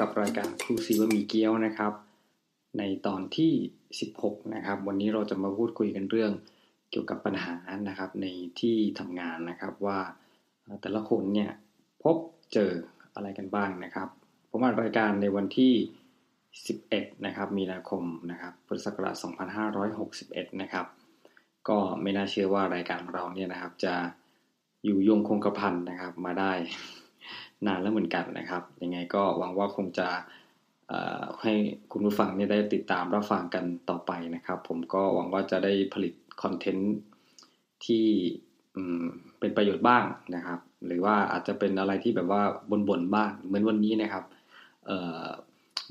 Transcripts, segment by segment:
กับรายการครูซีบะหมี่เกี๊ยวนะครับ ในตอนที่ 16 นะครับ วันนี้เราจะมาพูดคุยกันเรื่องเกี่ยวกับปัญหานะครับ ในที่ทำงานนะครับว่าแต่ละคนเนี่ยพบเจออะไรกันบ้างนะครับ ผมอัดรายการในวันที่ 11 นะครับ มีนาคมนะครับพุทธศักราช2561 นะครับ ก็ไม่น่าเชื่อว่ารายการเราเนี่ยนะครับจะอยู่ยงคงกระพันนะครับมาได้ นานแล้วเหมือนกันนะครับ ยังไงก็หวังว่าคงจะให้คุณผู้ฟังเนี่ยได้ติดตามรับฟังกันต่อไปนะครับ ผมก็หวังว่าจะได้ผลิตคอนเทนต์ที่เป็นประโยชน์บ้างนะครับ หรือว่าอาจจะเป็นอะไรที่แบบว่าบ่นๆบ้างเหมือนวันนี้นะครับ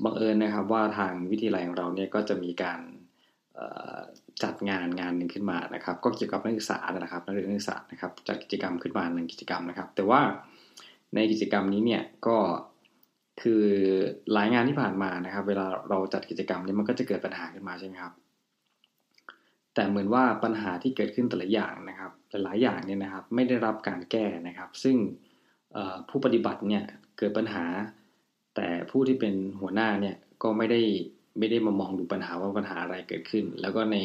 บังเอิญนะครับว่าทางวิทยาลัยของเราเนี่ยก็จะมีการจัดงานงานหนึ่งขึ้นมานะครับ ก็เกี่ยวกับนักศึกษานะครับนักเรียนนักศึกษานะครับจัดกิจกรรมขึ้นมาหนึ่งกิจกรรมนะครับ แต่ว่า ในกิจกรรมนี้เนี่ยก็คือหลายงานที่ผ่านมานะครับ เวลาเราจัดกิจกรรมนี้มันก็จะเกิดปัญหาขึ้นมาใช่ไหมครับ แต่เหมือนว่าปัญหาที่เกิดขึ้นแต่ละอย่างนะครับหลายอย่างเนี่ยนะครับ ไม่ได้รับการแก้นะครับ ซึ่งผู้ปฏิบัติเนี่ยเกิดปัญหา แต่ผู้ที่เป็นหัวหน้าเนี่ยก็ไม่ได้ไม่ได้มามองดูปัญหาว่าปัญหาอะไรเกิดขึ้น แล้วก็ใน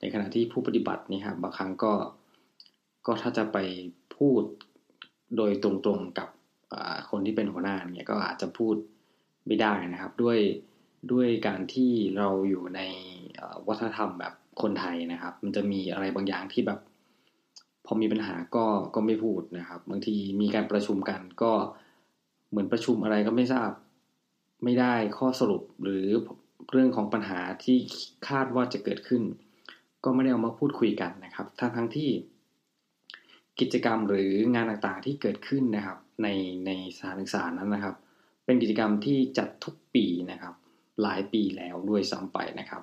ในขณะที่ผู้ปฏิบัตินี่ครับบางครั้งก็ก็ถ้าจะไปพูด โดยตรงๆกับคนที่เป็นหัวหน้าเนี่ยก็อาจจะพูดไม่ได้นะครับ ด้วยด้วยการที่เราอยู่ในวัฒนธรรมแบบคนไทยนะครับ มันจะมีอะไรบางอย่างที่แบบ พอมีปัญหาก็ก็ไม่พูดนะครับ บางทีมีการประชุมกันก็เหมือนประชุมอะไรก็ไม่ทราบไม่ได้ข้อสรุปหรือเรื่องของปัญหาที่คาดว่าจะเกิดขึ้น ก็ไม่ได้เอามาพูดคุยกันนะครับทั้งทั้งที่ กิจกรรมหรืองานต่างๆที่เกิดขึ้นนะครับ ในในสถานศึกษานั้นนะครับ เป็นกิจกรรมที่จัดทุกปีนะครับ หลายปีแล้วด้วยซ้ำไปนะครับ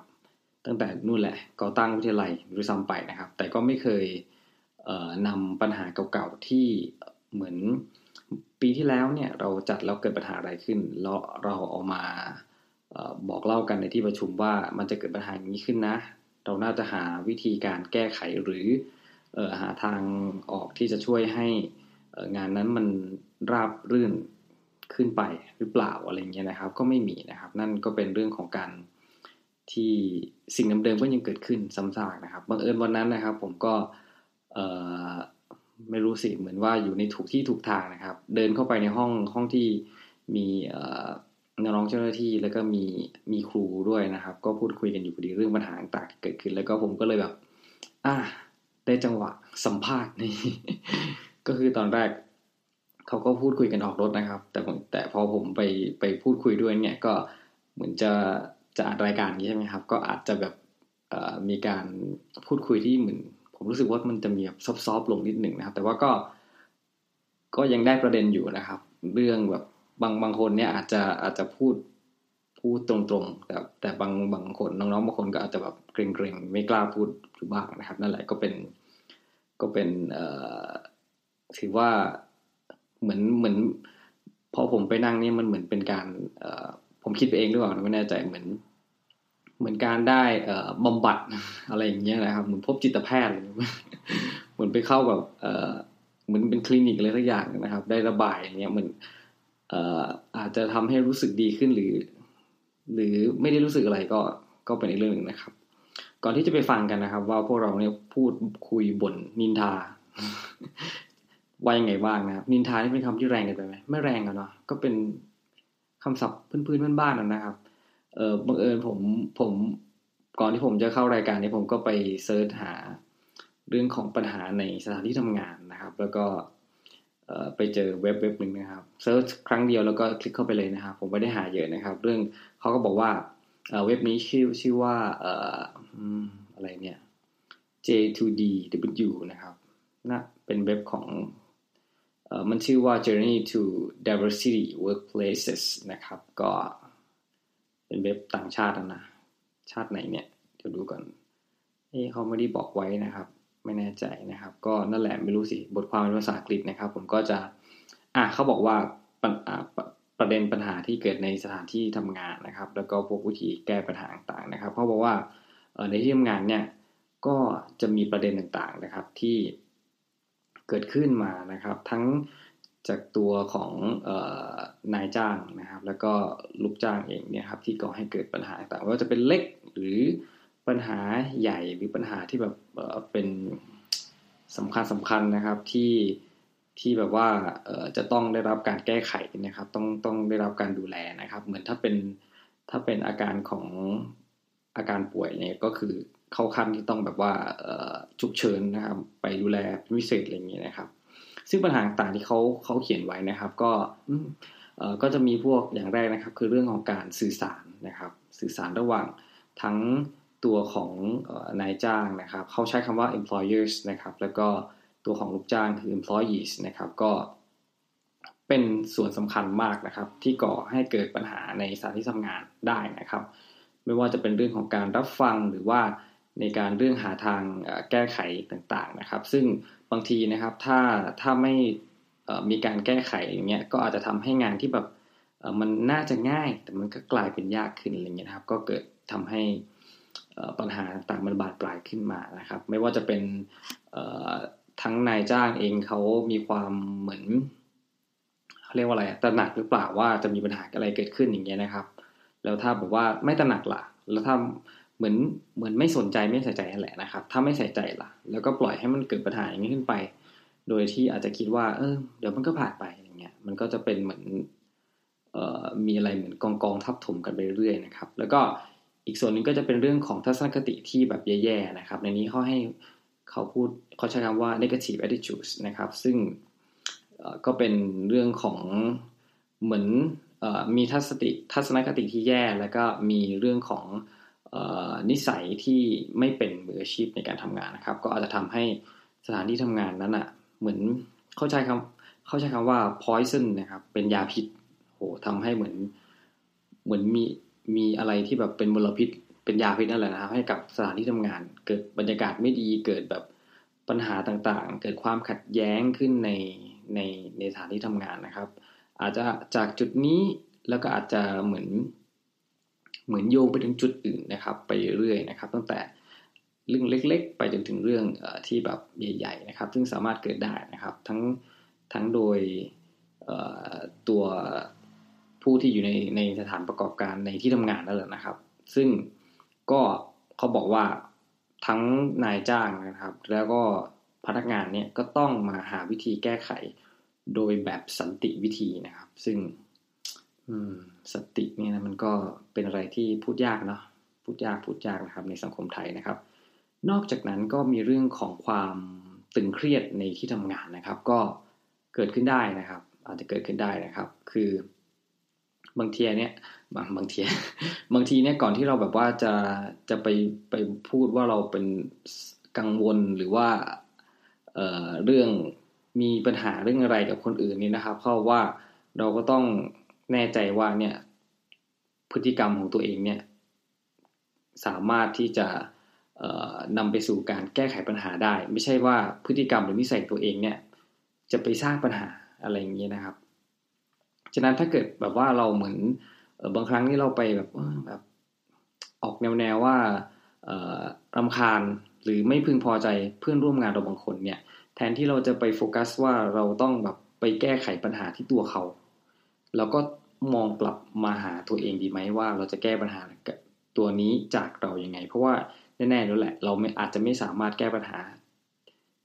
ตั้งแต่นู่นแหละก่อตั้งวิทยาลัยด้วยซ้ำไปนะครับ แต่ก็ไม่เคยเนำปัญหาเก่าๆที่เหมือนปีที่แล้วเนี่ยเราจัดแล้วเกิดปัญหาอะไรขึ้นแล้วเราเอามาบอกเล่ากันในที่ประชุมว่ามันจะเกิดปัญหาอย่างนี้ขึ้นนะ เราน่าจะหาวิธีการแก้ไขหรือ หาทางออกที่จะช่วยให้งานนั้นมันราบรื่นขึ้นไปหรือเปล่าอะไรเงี้ยนะครับ ก็ไม่มีนะครับ นั่นก็เป็นเรื่องของการที่สิ่งเดิมๆก็ยังเกิดขึ้นซ้ำซากนะครับบังเอิญวันนั้นนะครับ ผมก็ไม่รู้สิเหมือนว่าอยู่ในถูกที่ถูกทางนะครับ เดินเข้าไปในห้องห้องที่มีน้องเจ้าหน้าที่แล้วก็มีมีครูด้วยนะครับ ก็พูดคุยกันอยู่พอดีเรื่องปัญหาต่างๆเกิดขึ้น แล้วก็ผมก็เลยแบบ อ่า ได้จังหวะสัมภาษณ์นี่ก็คือตอนแรกเขาก็พูดคุยกันออกรถนะครับ แต่ผมแต่พอผมไปไปพูดคุยด้วยเนี่ยก็เหมือนจะจะอัดรายการนี้ใช่ไหมครับ ก็อาจจะแบบมีการพูดคุยที่เหมือนผมรู้สึกว่ามันจะมีแบบซอฟๆลงนิดหนึ่งนะครับ แต่ว่าก็ก็ยังได้ประเด็นอยู่นะครับ เรื่องแบบบางบางคนเนี่ยอาจจะอาจจะพูดพูดตรงๆ แต่แต่บางบางคนน้องๆบางคนก็อาจจะแบบเกรงๆ ไม่กล้าพูดอยู่บ้างนะครับ นั่นแหละก็เป็น ก็เป็นถือว่าเหมือนเหมือนพอผมไปนั่งนี่มันเหมือนเป็นการผมคิดไปเองหรือเปล่าไม่แน่ใจเหมือน เหมือนการได้เอ่อบำบัดอะไรอย่างเงี้ยนะครับ เหมือนพบจิตแพทย์เหมือนไปเข้าแบบเหมือนเป็นคลินิกอะไรทุกอย่างนะครับ ได้ระบายอย่างเงี้ยเหมือนเอออาจจะทำให้รู้สึกดีขึ้นหรือ หรือไม่ได้รู้สึกอะไรก็ก็เป็นอีกเรื่องหนึ่งนะครับ ก่อนที่จะไปฟังกันนะครับ ว่าพวกเราเนี่ยพูดคุยบ่นนินทาว่ายังไงบ้างนะครับ นินทานี่เป็นคำที่แรงกันไปไหมไม่แรงอะเนาะก็เป็นคำศัพท์พื้นๆบ้านๆนะครับ เออบังเอิญผมผมก่อนที่ผมจะเข้ารายการนี้ผมก็ไป search หาเรื่องของปัญหาในสถานที่ทำงานนะครับ แล้วก็ไปเจอเว็บเว็บหนึ่งนะครับ search ครั้งเดียวแล้วก็คลิกเข้าไปเลยนะครับ ผมไม่ได้หาเยอะนะครับ เรื่องเขาก็บอกว่า เว็บนี้ชื่อชื่อว่าเอ่ออะไรเนี่ย J2DW นะครับนะเป็นเว็บของเอ่อมันชื่อว่า Journey to Diversity Workplaces นะครับ ก็เป็นเว็บต่างชาตินะ ชาติไหนเนี่ย เดี๋ยวดูก่อนเอ้เขาไม่ได้บอกไว้นะครับ ไม่แน่ใจนะครับ ก็นั่นแหละไม่รู้สิ บทความเป็นภาษาอังกฤษนะครับ ผมก็จะ อะเขาบอกว่า ประเด็นปัญหาที่เกิดในสถานที่ทำงานนะครับ แล้วก็พวกวิธีแก้ปัญหาต่างๆนะครับ เพราะบอกว่าในที่ทำงานเนี่ยก็จะมีประเด็นต่างๆนะครับที่เกิดขึ้นมานะครับ ทั้งจากตัวของนายจ้างนะครับ แล้วก็ลูกจ้างเองเนี่ยครับที่ก่อให้เกิดปัญหาต่างว่าจะเป็นเล็กหรือปัญหาใหญ่หรือปัญหาที่แบบเป็นสำคัญสำคัญนะครับที่ ที่แบบว่าจะต้องได้รับการแก้ไขนะครับ ต้องต้องได้รับการดูแลนะครับ เหมือนถ้าเป็นถ้าเป็นอาการของอาการป่วยเนี่ยก็คือเข้าขั้นที่ต้องแบบว่าฉุกเฉินนะครับ ไปดูแลพิเศษอะไรอย่างเงี้ยนะครับ ซึ่งปัญหาต่างที่เขาเขาเขียนไว้นะครับ ก็ก็จะมีพวกอย่างแรกนะครับ คือเรื่องของการสื่อสารนะครับ สื่อสารระหว่างทั้งตัวของนายจ้างนะครับ เขาใช้คำว่า employers นะครับ แล้วก็ ตัวของลูกจ้างคือ employees นะครับ ก็เป็นส่วนสำคัญมากนะครับ ที่ก่อให้เกิดปัญหาในสถานที่ทำงานได้นะครับ ไม่ว่าจะเป็นเรื่องของการรับฟังหรือว่าในการเรื่องหาทางแก้ไขต่างๆนะครับ ซึ่งบางทีนะครับถ้าถ้าไม่มีการแก้ไขอย่างเงี้ยก็อาจจะทำให้งานที่แบบมันน่าจะง่าย แต่มันก็กลายเป็นยากขึ้นอะไรเงี้ยนะครับ ก็เกิดทำให้ปัญหาต่างๆมันบาดปลายขึ้นมานะครับ ไม่ว่าจะเป็น ทั้งนายจ้างเองเขามีความเหมือนเขาเรียกว่าอะไรตระหนักหรือเปล่าว่าจะมีปัญหาอะไรเกิดขึ้นอย่างเงี้ยนะครับ แล้วถ้าแบอกว่าไม่ตระหนักล่ะ แล้วถ้าเหมือนเหมือนไม่สนใจไม่ใส่ใจแหละนะครับ ถ้าไม่ใส่ใจล่ะ แล้วก็ปล่อยให้มันเกิดปัญหาอย่างนี้ขึ้นไป โดยที่อาจจะคิดว่า เออ เดี๋ยวมันก็ผ่านไปอย่างเงี้ย มันก็จะเป็นเหมือนเอ่อมีอะไรเหมือนกองกองทับถมกันไปเรื่อยนะครับ แล้วก็อีกส่วนหนึ่งก็จะเป็นเรื่องของทัศนคติที่แบบแย่ๆนะครับ ในนี้เขาให้ เขาพูดเขาใช้คำว่า negative attitudes นะครับ ซึ่งก็เป็นเรื่องของเหมือนมีทัศนติทัศนคติที่แย่ แล้วก็มีเรื่องของนิสัยที่ไม่เป็นมืออาชีพในการทำงานนะครับ ก็อาจจะทำให้สถานที่ทำงานนั้นอะเหมือนเข้าใจคำเข้าใจคำว่า poison นะครับ เป็นยาพิษโหทำให้เหมือนเหมือนมีมีอะไรที่แบบเป็นมลพิษ เป็นยาพิษนั่นแหละนะครับให้กับสถานที่ทำงาน เกิดบรรยากาศไม่ดีเกิดแบบปัญหาต่างๆ เกิดความขัดแย้งขึ้นในในในสถานที่ทำงานนะครับ อาจจะจากจุดนี้แล้วก็อาจจะเหมือนเหมือนโยงไปถึงจุดอื่นนะครับ ไปเรื่อยๆนะครับ ตั้งแต่เรื่องเล็ก ๆ ไปจนถึงเรื่องอที่แบบใหญ่ๆนะครับ ซึ่งสามารถเกิดได้นะครับ ทั้งทั้งโดยตัวผู้ที่อยู่ในในสถานประกอบการในที่ทำงานนั่นแหละนะครับ ซึ่ง ก็เขาบอกว่าทั้งนายจ้างนะครับ แล้วก็พนักงานเนี่ยก็ต้องมาหาวิธีแก้ไขโดยแบบสันติวิธีนะครับ ซึ่งสติเนี่ยนะมันก็เป็นอะไรที่พูดยากเนาะพูดยากพูดยากนะครับ ในสังคมไทยนะครับ นอกจากนั้นก็มีเรื่องของความตึงเครียดในที่ทำงานนะครับ ก็เกิดขึ้นได้นะครับ อาจจะเกิดขึ้นได้นะครับ คือบางทีเนี่ย บางบางทีบางทีเนี่ยก่อนที่เราแบบว่าจะจะไปไปพูดว่าเราเป็นกังวลหรือว่าเอ่อเรื่องมีปัญหาเรื่องอะไรกับคนอื่นนี่นะครับ เพราะว่าเราก็ต้องแน่ใจว่าเนี่ยพฤติกรรมของตัวเองเนี่ยสามารถที่จะนำไปสู่การแก้ไขปัญหาได้ ไม่ใช่ว่าพฤติกรรมหรือนิสัยตัวเองเนี่ยจะไปสร้างปัญหาอะไรอย่างนี้นะครับ ฉะนั้นถ้าเกิดแบบว่าเราเหมือน บางครั้งที่เราไปแบบแบบออกแนวแนวว่ารำคาญหรือไม่พึงพอใจเพื่อนร่วมงานเราบางคนเนี่ย แทนที่เราจะไปโฟกัสว่าเราต้องแบบไปแก้ไขปัญหาที่ตัวเขาเราก็มองกลับมาหาตัวเองดีไหมว่า เราจะแก้ปัญหาตัวนี้จากเรายัางไง เพราะว่าแน่ๆแล้วแหละ เราไม่อาจจะไม่สามารถแก้ปัญหา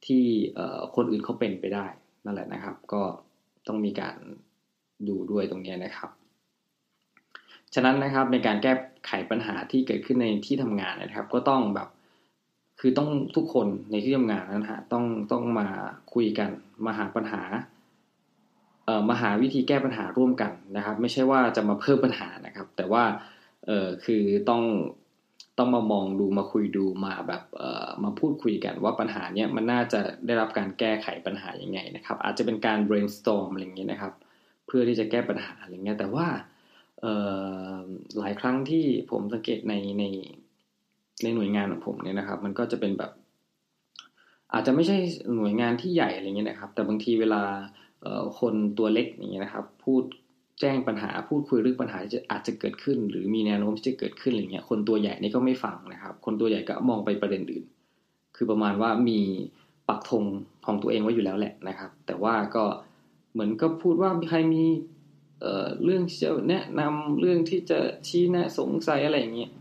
ที่คนอื่นเขาเป็นไปได้นั่นแหละนะครับ ก็ต้องมีการดูด้วยตรงนี้นะครับ ฉะนั้นนะครับในการแก้ไขปัญหาที่เกิดขึ้นในที่ทำงานนะครับ ก็ต้องแบบคือต้องทุกคนในที่ทำงานนะฮะต้องต้องมาคุยกันมาหาปัญหาเอ่อมาหาวิธีแก้ปัญหาร่วมกันนะครับ ไม่ใช่ว่าจะมาเพิ่มปัญหานะครับ แต่ว่าเอ่อคือต้องต้องมามองดูมาคุยดูมาแบบเอ่อมาพูดคุยกันว่าปัญหาเนี้ยมันน่าจะได้รับการแก้ไขปัญหายังไงนะครับ อาจจะเป็นการ brainstorm อะไรเงี้ยนะครับ เพื่อที่จะแก้ปัญหาอะไรเงี้ยแต่ว่า หลายครั้งที่ผมสังเกตในในในหน่วยงานของผมเนี่ยนะครับ มันก็จะเป็นแบบ อาจจะไม่ใช่หน่วยงานที่ใหญ่อะไรเงี้ยนะครับ แต่บางทีเวลาคนตัวเล็กอย่างเงี้ยนะครับ พูดแจ้งปัญหาพูดคุยเรื่องปัญหาที่อาจจะเกิดขึ้น หรือมีแนวโน้มที่จะเกิดขึ้นอะไรเงี้ยคนตัวใหญ่นี่ก็ไม่ฟังนะครับ คนตัวใหญ่ก็มองไปประเด็นอื่น คือประมาณว่ามีปักธงของตัวเองไว้อยู่แล้วแหละนะครับ แต่ว่าก็เหมือนก็พูดว่าใครมี เอ่อเรื่องจะแนะนำเรื่องที่จะชี้แนะสงสัยอะไรอย่างเงี้ย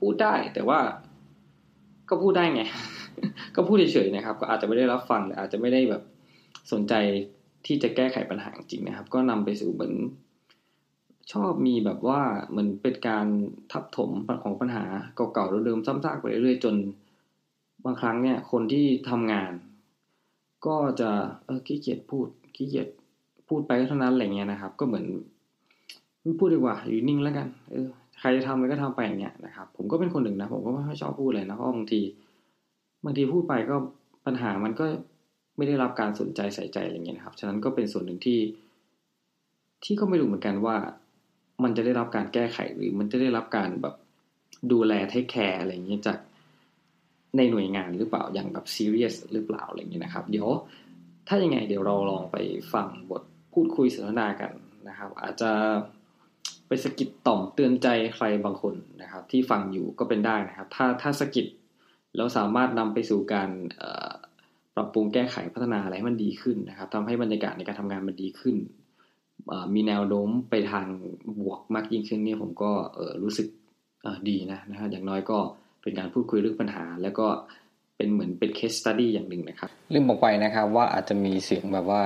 พูดได้แต่ว่า ก็พูดได้ไง ก็พูดเฉยๆนะครับ ก็อาจจะไม่ได้รับฟังหรืออาจจะไม่ได้แบบสนใจที่จะแก้ไขปัญหาจริงนะครับ ก็นำไปสู่เหมือนชอบมีแบบว่าเหมือนเป็นการทับถมของปัญหาเก่าๆเดิมๆซ้ำซากไปเรื่อยๆจนบางครั้งเนี่ย คนที่ทำงาน ก็จะเออขี้เกียจพูดขี้เกียจ พูดไปเท่านั้นอะไรเงี้ยนะครับ ก็เหมือนไม่พูดดีกว่าอยู่นิ่งแล้วกันเออใครจะทำอะไรก็ทำไปอย่างเงี้ยนะครับ ผมก็เป็นคนหนึ่งนะผมก็ไม่ค่อยชอบพูดเลยนะเพราะบางที บางทีพูดไปก็ปัญหามันก็ไม่ได้รับการสนใจใส่ใจอะไรเงี้ยนะครับ ฉะนั้นก็เป็นส่วนหนึ่งที่ ที่ก็ไม่รู้เหมือนกันว่า มันจะได้รับการแก้ไขหรือมันจะได้รับการแบบดูแลเทคแคร์อะไรเงี้ยจากในหน่วยงานหรือเปล่าอย่างแบบซีเรียสหรือเปล่าอะไรเงี้ยนะครับ เดี๋ยวถ้ายังไงเดี๋ยวเราลองไปฟังบท พูดคุยสนทนากันนะครับ อาจจะไปสกิดต่อมเตือนใจใครบางคนนะครับ ที่ฟังอยู่ก็เป็นได้นะครับ ถ้าถ้าสกิดแล้วสามารถนำไปสู่การปรับปรุงแก้ไขพัฒนาอะไรให้มันดีขึ้นนะครับทำให้บรรยากาศในการทำงานมันดีขึ้น มีแนวโน้มไปทางบวกมากยิ่งขึ้นนี่ผมก็รู้สึกดีนะนะฮะอย่างน้อยก็เป็นการพูดคุยเรื่องปัญหา แล้วก็เป็นเหมือนเป็นเคสตัดดี้อย่างหนึ่งนะครับลืมบอกไปนะครับว่าอาจจะมีเสียงแบบว่า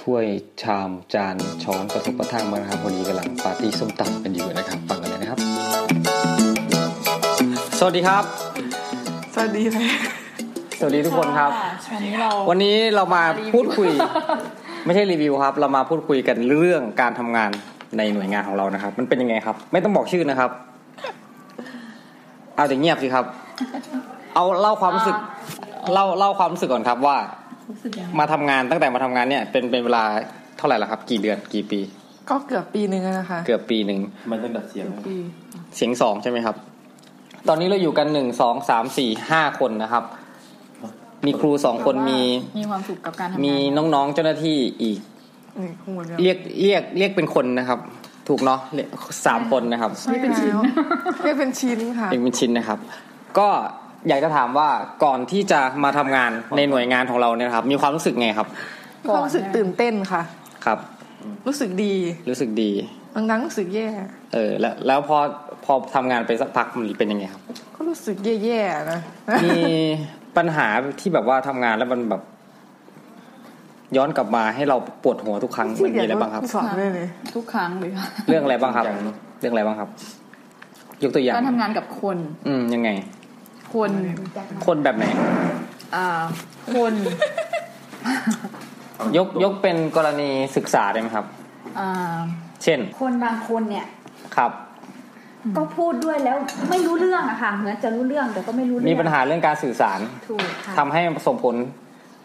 ถ้วยชามจานช้อนกระทบกระทั่งมานะครับพอดีกำลังปาร์ตี้ส้มตำกันอยู่นะครับฟังกันเลยนะครับ สวัสดีครับ สวัสดีเลยสวัสดีทุกคนครับ วันนี้เราวันนี้เรามาพูดคุย ไม่ใช่รีวิวครับ เรามาพูดคุยกันเรื่องการทำงานในหน่วยงานของเรานะครับ มันเป็นยังไงครับ ไม่ต้องบอกชื่อนะครับ เอาแต่เงียบสิครับ เอาเล่าความรู้สึกเล่าเล่าความรู้สึกก่อนครับว่า มาทำงานตั้งแต่มาทำงานเนี่ยเป็นเป็นเวลาเท่าไหร่ละครับ กี่เดือนกี่ปี ก็เกือบปีหนึ่งนะคะเกือบปีหนึ่งมันต้องดัดเสียงเสียงสองใช่ไหมครับ ตอนนี้เราอยู่กันหนึ่งสองสามสี่ห้าคนนะครับ มีครูสองคนมี มีความสุขกับการทำงานมีน้องๆเจ้าหน้าที่อีกเรียกเรียกเรียกเป็นคนนะครับ ถูกเนาะสามคนนะครับ เรียกเป็นชิ้นเรียกเป็นชิ้นค่ะเรียกเป็นชิ้นนะครับ ก็ อยากจะถามว่าก่อนที่จะมาทำงานในหน่วยงานของเราเนี่ยครับ มีความรู้สึกไงครับความรู้สึกตื่นเต้นค่ะ ครับ รู้สึกดี รู้สึกดีบางครั้งรู้สึกแย่ เออ แล้วแล้วพอพอทำงานไปสักพักมันเป็นยังไงครับ ก็รู้สึกแย่ๆนะมีปัญหาที่แบบว่าทำงานแล้วมันแบบ ย้อนกลับมาให้เราปวดหัวทุกครั้งมันมีอะไรบ้างครับสอนเลยทุกครั้งเลยเรื่องอะไรบ้างครับ เรื่องอะไรบ้างครับ ยกตัวอย่างการทำงานกับคน อืมยังไง คนคนแบบไหนอ่าคน ยกยกเป็นกรณีศึกษาได้ไหมครับอ่าเช่น คนบางคนเนี่ยครับ ก็พูดด้วยแล้วไม่รู้เรื่องอะค่ะเหมือนจะรู้เรื่องแต่ก็ไม่รู้เรื่องมีปัญหาเรื่องการสื่อสารถูกค่ะทำให้ส่งผล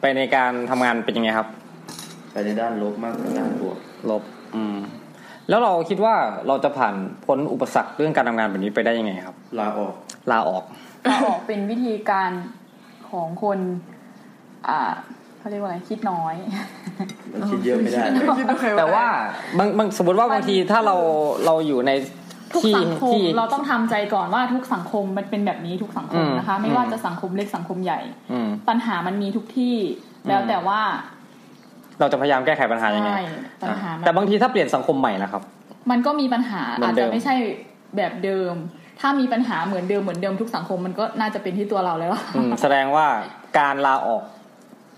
ไปในการทำงานเป็นยังไงครับไปในด้านลบมากกว่าด้านบวกลบ อืม แล้วเราคิดว่าเราจะผ่านพ้นอุปสรรคเรื่องการทำงานแบบนี้ไปได้ยังไงครับ ลาออก ลาออก ลาออกเป็นวิธีการของคน อ่าเขาเรียกว่าอะไรคิดน้อย คิดเยอะไม่ได้ แต่ว่าบางบางสมมติว่าบางทีถ้าเราเราอยู่ในทุกสังคมเราต้องทำใจก่อนว่าทุกสังคมมันเป็นแบบนี้ทุกสังคมนะคะ ไม่ว่าจะสังคมเล็กสังคมใหญ่ปัญหามันมีทุกที่แล้วแต่ว่า เราจะพยายามแก้ไขปัญหายังไงปัญหาแต่บางทีถ้าเปลี่ยนสังคมใหม่นะครับ มันก็มีปัญหาอาจจะไม่ใช่แบบเดิม ถ้ามีปัญหาเหมือนเดิมเหมือนเดิมทุกสังคมมันก็น่าจะเป็นที่ตัวเราแล้วแสดงว่าการลาออก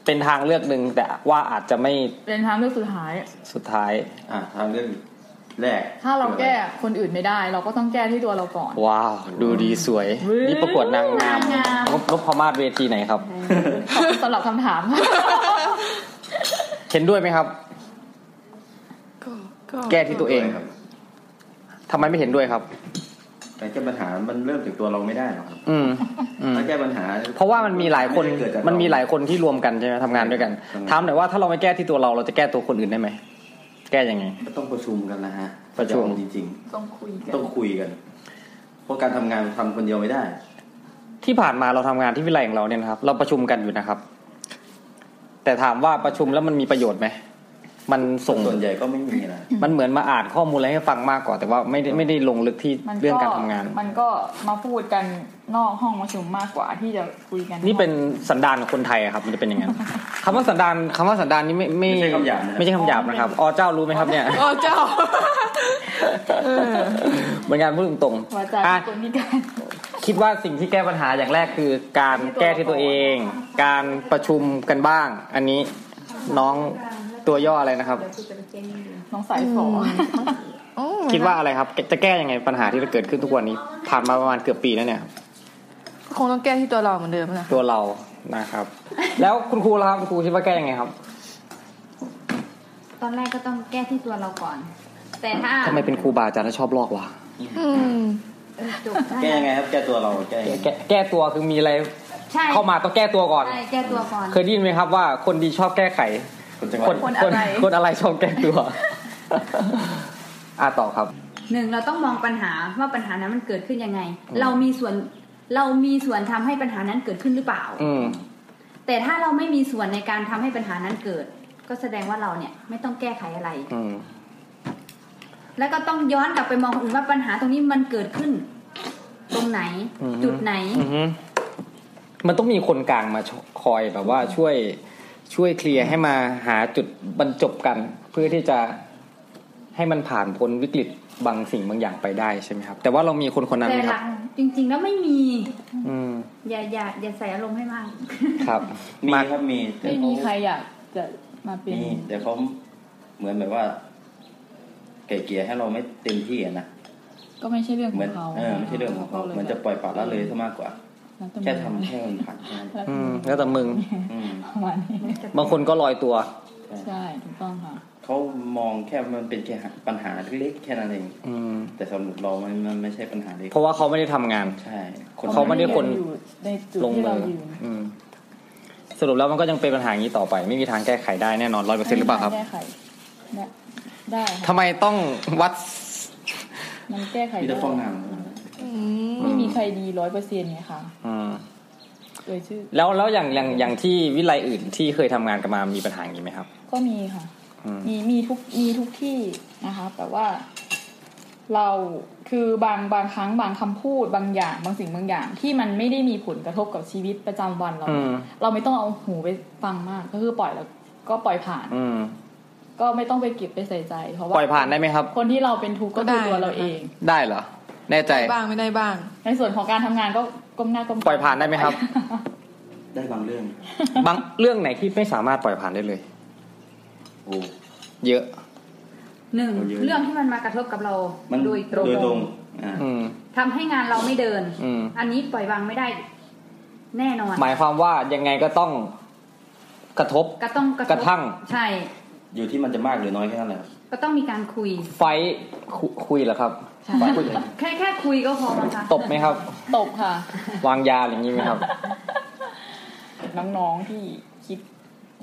เป็นทางเลือกหนึ่งแต่ว่าอาจจะไม่เป็นทางเลือกสุดท้าย สุดท้าย อ่าทางเลือกแรก ถ้าเราแก้คนอื่นไม่ได้ เราก็ต้องแก้ที่ตัวเราก่อน ว้าว ดูดีสวย นี่ประกวดนางงามนพมาศเวทีไหนครับสำหรับคำถาม เห็นด้วยไหมครับ แก้ที่ตัวเองครับทำไมไม่เห็นด้วยครับ แต่แก้ปัญหามันเริ่มจากตัวเราไม่ได้หรอกครับ อืมถ้าแก้ปัญหา เพราะว่ามันมีหลายคนมันมีหลายคนที่รวมกันใช่ไหมทำงานด้วยกันถามหน่อยว่าถ้าเราไม่แก้ที่ตัวเราเราจะแก้ตัวคนอื่นได้ไหมแก้ยังไงก็ต้องประชุมกันนะฮะประชุมจริงๆต้องคุยกันต้องคุยกัน เพราะการทำงานทำคนเดียวไม่ได้ ที่ผ่านมาเราทำงานที่วิไลของเราเนี่ยนะครับ เราประชุมกันอยู่นะครับ แต่ถามว่าประชุมแล้วมันมีประโยชน์ไหม มันส่งส่วนใหญ่ก็ไม่มีนะมันเหมือนมาอ่านข้อมูลอะไรให้ฟังมากกว่า แต่ว่าไม่ได้ไม่ได้ลงลึกที่เรื่องการทำงาน มันก็มาพูดกันนอกห้องประชุมมากกว่าที่จะคุยกัน นี่เป็นสันดานของคนไทยครับ มันจะเป็นอย่างนั้นคำว่าสันดานคำว่าสันดานนี่ไม่ไม่ใช่คำหยาบไม่ใช่คำหยาบนะครับอ๋อเจ้ารู้ไหมครับเนี่ยอ๋อเจ้าเหมือนกันพูดตรงๆวาจาคนพิการคิดว่าสิ่งที่แก้ปัญหาอย่างแรกคือการแก้ที่ตัวเอง การประชุมกันบ้าง อันนี้น้อง ตัวย่ออะไรนะครับน้องสายฝอคิดว่าอะไรครับ จะแก้ยังไงปัญหาที่เกิดขึ้นทุกวันนี้ ผ่านมาประมาณเกือบปีแล้วเนี่ย คงต้องแก้ที่ตัวเราเหมือนเดิมนะตัวเรานะครับ แล้วคุณครูล่ะครับคุณครูคิดว่าแก้ยังไงครับ ตอนแรกก็ต้องแก้ที่ตัวเราก่อน แต่ถ้าทำไมเป็นครูบาอาจารย์ชอบลอกวะแก้ยังไงครับ แก้ตัวเราแก้แก้ตัวคือมีอะไรเข้ามาต้องแก้ตัวก่อน แก้ตัวก่อน เคยได้ยินไหมครับว่าคนดีชอบแก้ไข คนคนอะไรคนอะไรชอบแก้ตัวอ่าต่อครับหนึ่งเราต้องมองปัญหาว่าปัญหานั้นมันเกิดขึ้นยังไง เรามีส่วนเรามีส่วนทำให้ปัญหานั้นเกิดขึ้นหรือเปล่า อืแต่ถ้าเราไม่มีส่วนในการทำให้ปัญหานั้นเกิด ก็แสดงว่าเราเนี่ยไม่ต้องแก้ไขอะไร อืแล้วก็ต้องย้อนกลับไปมองอื่นว่าปัญหาตรงนี้มันเกิดขึ้น ตรงไหน จุดไหน มันต้องมีคนกลางมาคอยแบบว่าช่วย ช่วยเคลียร์ให้มาหาจุดบรรจบกัน เพื่อที่จะให้มันผ่านพ้นวิกฤตบางสิ่งบางอย่างไปได้ใช่ไหมครับ แต่ว่าเรามีคนคนนั้นไหมครับจริง ๆ แล้วไม่มี อืมอย่าอย่าอย่าใส่อารมณ์ให้มากครับมีครับมีไม่มีใครอยากจะมาเป็นมีแต่เขาเหมือนแบบว่าเกลี่ยเกียให้เราไม่เต็มที่นะก็ไม่ใช่เรื่องของเขาเออไม่ใช่เรื่องของเขาเหมือนจะปล่อยปละละเลยซะมากกว่า แค่ทำให้มันผ่านแล้วแต่มึงบางคนก็ลอยตัว ใช่ถูกต้องค่ะเขามองแค่มันเป็นแค่ปัญหาเล็กแค่นั้นเองแต่สำหรับเรามันมันไม่ใช่ปัญหาเล็กเพราะว่าเขาไม่ได้ทำงานใช่เขาไม่ได้คนลงมือสรุปแล้วมันก็ยังเป็นปัญหาอย่างนี้ต่อไป ไม่มีทางแก้ไขได้แน่นอนร้อยเปอร์เซ็นต์หรือเปล่าครับได้ทำไมต้องวัดมันแก้ไขได้ฟองน้ำไม่มี ใครดีร้อยเปอร์เซ็นต์ไงค่ะเลยชื่อ แล้วแล้วอย่างอย่างอย่างที่วิไลอื่นที่เคยทำงานกันมามีปัญหาอย่างนี้ไหมครับ ก็มีค่ะ มีมีทุกมีทุกที่นะคะแต่ว่าเราคือบางบางครั้งบางคำพูดบางอย่าง บางสิ่งบางอย่าง ที่มันไม่ได้มีผลกระทบกับชีวิตประจำวันเราเราไม่ต้องเอาหูไปฟังมาก ก็คือปล่อยแล้วก็ปล่อยผ่านก็ไม่ต้องไปเก็บไปใส่ใจ เพราะว่าปล่อยผ่านได้ไหมครับ คนที่เราเป็นทุกข์ก็คือตัวเราเอง ได้เหรอ แน่ใจบ้างไม่ได้บ้าง ในส่วนของการทำงานก็ก้มหน้าก้มปล่อยผ่านได้ไหมครับ ได้บางเรื่อง บางเรื่องไหนที่ไม่สามารถปล่อยผ่านได้เลย โอ้ เยอะ หนึ่งเรื่องที่มันมากระทบกับเราโดยตรงโดยตรงทำให้งานเราไม่เดินอันนี้ปล่อยวางไม่ได้ แน่นอนหมายความว่ายังไงก็ต้องกระทบกระต้องกระทั่ง ใช่ อยู่ที่มันจะมากหรือน้อยแค่นั้นแหละก็ต้องมีการคุย ไฟคุยเหรอครับแค่แค่คุยก็พอแล้วค่ะตบไหมครับ ตบค่ะ วางยาอย่างนี้ไหมครับ น้องๆที่คิด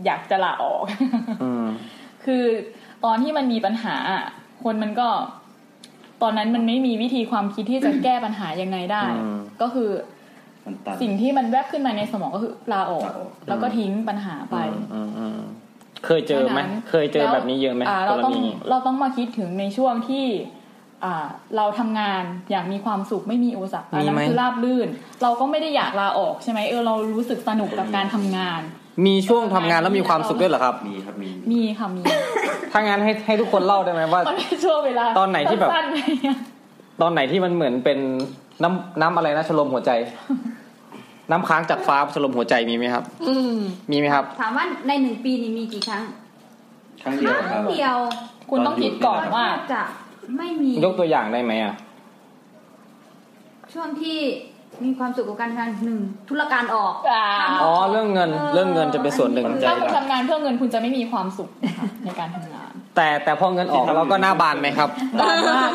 อยากจะลาออกคือตอนที่มันมีปัญหา คนมันก็ ตอนนั้นมันไม่มีวิธีความคิดที่จะแก้ปัญหายังไงได้ ก็คือสิ่งที่มันแวบขึ้นมาในสมองก็คือลาออก แล้วก็ทิ้งปัญหาไป เคยเจอไหมเคยเจอแบบนี้เยอะไหมเราต้องเราต้องมาคิดถึงในช่วงที่เราทำงานอย่างมีความสุขไม่มีอุปสรรคอันนั้นคือราบลื่น เราก็ไม่ได้อยากลาออกใช่ไหมเออเรารู้สึกสนุกกับการทำงาน มีช่วงทำงานแล้วมีความสุขด้วยเหรอครับ มีครับมีมีค่ะมีถ้างั้นให้ให้ทุกคนเล่าได้ไหมว่าช่วงเวลาตอนไหนที่แบบตอนไหนที่มันเหมือนเป็นน้ำน้ำอะไรนะชลมหัวใจ น้ำค้างจากฟ้าชลมหัวใจมีไหมครับ อืมีไหมครับ ถามว่าในหนึ่งปีนี้มีกี่ครั้งครั้งเดียวครั้งเดียวคุณต้องคิดก่อนว่า จะไม่มี ยกตัวอย่างได้ไหมอะ ช่วงที่ มีความสุขกับการทำงานหนึ่งธุรการออก อ๋อเรื่องเงินเรื่องเงินจะเป็นส่วนหนึ่งถ้าคุณทำงานเพื่อเงินคุณจะไม่มีความสุขในการทำงาน แต่แต่พอเงินออกเราก็หน้าบานไหมครับบานมาก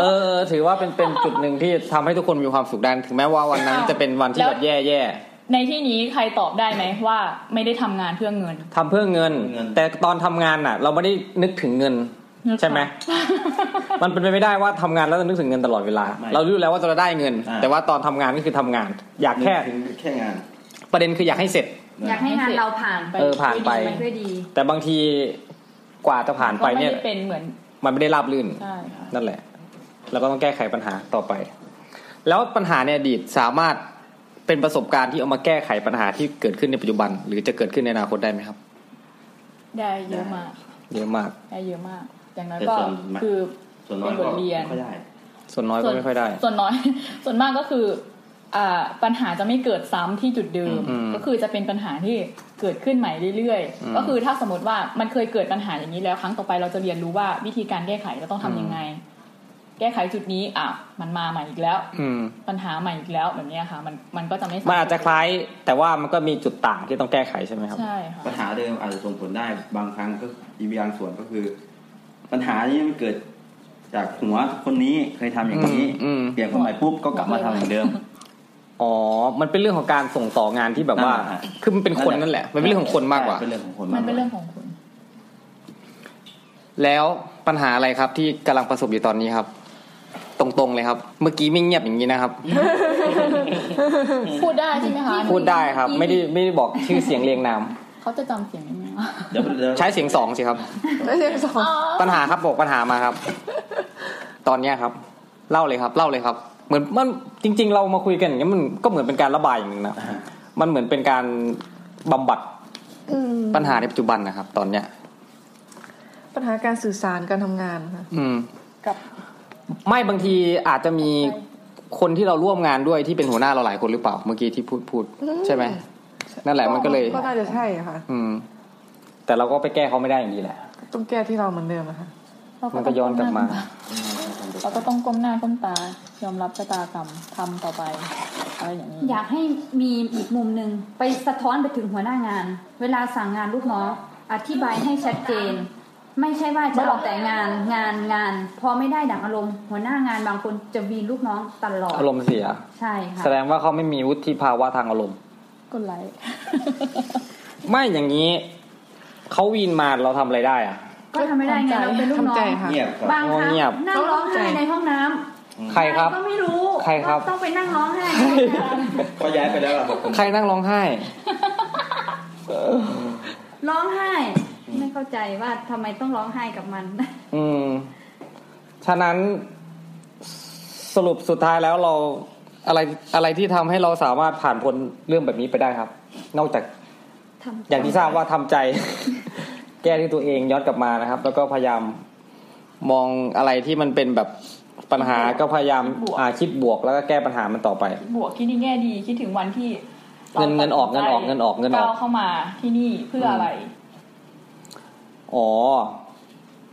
เออถือว่าเป็นเป็นจุดหนึ่งที่ทำให้ทุกคนมีความสุขได้ถึงแม้ว่าวันนั้นจะเป็นวันที่แบบแย่แย่ในที่นี้ใครตอบได้ไหมว่าไม่ได้ทำงานเพื่อเงินทำเพื่อเงิน แต่ตอนทำงานอะ เราไม่ได้นึกถึงเงิน ใช่ไหมมันเป็นไปไม่ได้ว่าทำงานแล้วจะนึกถึงเงินตลอดเวลา เรารู้แล้วว่าจะได้เงิน แต่ว่าตอนทำงานก็คือทำงาน อยากแค่แค่งาน ประเด็นคืออยากให้เสร็จ อยากให้งานเราผ่านไปเออผ่านไปด้วยดีแต่บางทีกว่าจะผ่านไปเนี่ยก็ม่ด้เป็นเหมือน มันไม่ได้ราบรื่นใช่ค่ะนั่นแหละ แล้วก็ต้องแก้ไขปัญหาต่อไป แล้วปัญหาในอดีตสามารถเป็นประสบการณ์ที่เอามาแก้ไขปัญหาที่เกิดขึ้นในปัจจุบัน หรือจะเกิดขึ้นในอนาคตได้ไหมครับ ได้เยอะมาก เยอะมากได้เยอะมาก อย่างน้อยแต่ก็ส่วนมากคือส่วนน้อยเป็นบก็ทเรียนไม่ค่อยได้ส่วนน้อยก็ไม่ค่อยได้ ส่วนน้อย ส่วนมากก็คืออ่าปัญหาจะไม่เกิดซ้ำที่จุดเดิมอืมก็คือจะเป็นปัญหาที่เกิดขึ้นใหม่เรื่อยอืมๆก็คือถ้าสมมติว่ามันเคยเกิดปัญหาอย่างนี้แล้ว ครั้งต่อไปเราจะเรียนรู้ว่าวิธีการแก้ไขเราต้องทำยังไง แก้ไขจุดนี้อะมันมาใหม่อีกแล้ว อืมปัญหาใหม่อีกแล้วแบบเนี้ยค่ะ มันมันก็จะไม่มันอาจจะคล้าย แต่ว่ามันก็มีจุดต่างที่ต้องแก้ไขใช่ไหมครับใช่ค่ะปัญหาเดิมอาจจะส่งผลได้บางครั้งก็อีกบางส่วนก็คือ ปัญหานี้มันเกิดจากหัวคนนี้เคยทำอย่างนี้อืมอืมเปลี่ยนคนใหม่ปุ๊บก็กลับมาทำอย่างเดิมอ๋อ มันเป็นเรื่องของการส่งต่องานที่แบบว่านั่นแหละฮะคือมันเป็นคนนั่นแหละ มันเป็นเรื่องของคนมากกว่า เป็นเรื่องของคนมัมากนกเป็นเรื่ว่าองของคุณแล้วปัญหาอะไรครับที่กำลังประสบอยู่ตอนนี้ครับ ตรงๆเลยครับ เมื่อกี้ไม่เงียบอย่างนี้นะครับ พูดได้ใช่ไหมคะ พูดได้ครับ ไม่ได้ไม่ได้บอกชื่อเสียงเรียงนาม เขาจะจำเสียงยังไงวะ เดี๋ยวเดี๋ยวใช้เสียงสองสิครับไม่ใช่สองปัญหาครับบอกปัญหามาครับ ตอนเนี้ยครับ เล่าเลยครับ เล่าเลยครับ เหมือนมันจริง ๆ เรามาคุยกันอย่างเงี้ยมันก็เหมือนเป็นการระบายอย่างหนึงนะมันเหมือนเป็นการบำบัดอืมปัญหาในปัจจุบันนะครับ ตอนเนี้ย ปัญหาการสื่อสารการทำงานค่ะ อืม กับ ไม่บางทีอาจจะมีคนที่เราร่วมงานด้วยที่เป็นหัวหน้าเราหลายคนหรือเปล่า เมื่อกี้ที่พูดพูด ใช่ไหมนั่นแหละมันก็เลย ก็น่าจะใช่ค่ะ อืม แต่เราก็ไปแก้เขาไม่ได้อย่างดีแหละ ต้องแก้ที่เราเหมือนเดิมนะคะมันก็ย้อนกลับมา เราก็ต้องก้มหน้าก้มตายอมรับชะตากรรมทำต่อไปอะไรอย่างนี้อยากให้มีอีกมุมหนึ่งไปสะท้อนไปถึงหัวหน้างาน เวลาสั่งงานลูกน้องอธิบายให้ชัดเจน ไม่ใช่ว่าจะเอาแต่งานงานงาน พอไม่ได้ดังอารมณ์ หัวหน้างานบางคนจะวีนลูกน้องตลอดอารมณ์เสีย ใช่ค่ะแสดงว่าเขาไม่มีวุฒิภาวะทางอารมณ์กดไลค์ไม่อย่างนี้ เขาวีนมาเราทำอะไรได้อะก็ทำไม่ได้ไงเราเป็นลูกน้อทำใจงค่ะ เงียบครับบางครั้งเงียบนั่งร้องไห้ในห้องน้ำใครครับ ก็ไม่รู้ใครครับก็ต้องไปนั่งร้องไห้ก็ย้ายไปแล้วล่ะบอกคนใครนั่งร้องไห้ร้องไห้ ไม่เข้าใจว่าทำไมต้องร้องไห้กับมัน อืม ฉะนั้นสรุปสุดท้ายแล้วเราอะไรอะไรที่ทำให้เราสามารถผ่านพ้นเรื่องแบบนี้ไปได้ครับ นอกจากทำ อย่างที่ทราบว่าทำใจ แก้ที่ตัวเองย้อนกลับมานะครับ แล้วก็พยายามมองอะไรที่มันเป็นแบบปัญหาก็พยายามอ่าคิดบวกแล้วก็แก้ปัญหามันต่อไป บวกคิดในแง่ดีคิดถึงวันที่ราเงินเงินออกเงินออกเงินออกเงินออกก้าวเข้ามาที่นี่เพื่ออะไร อ๋อ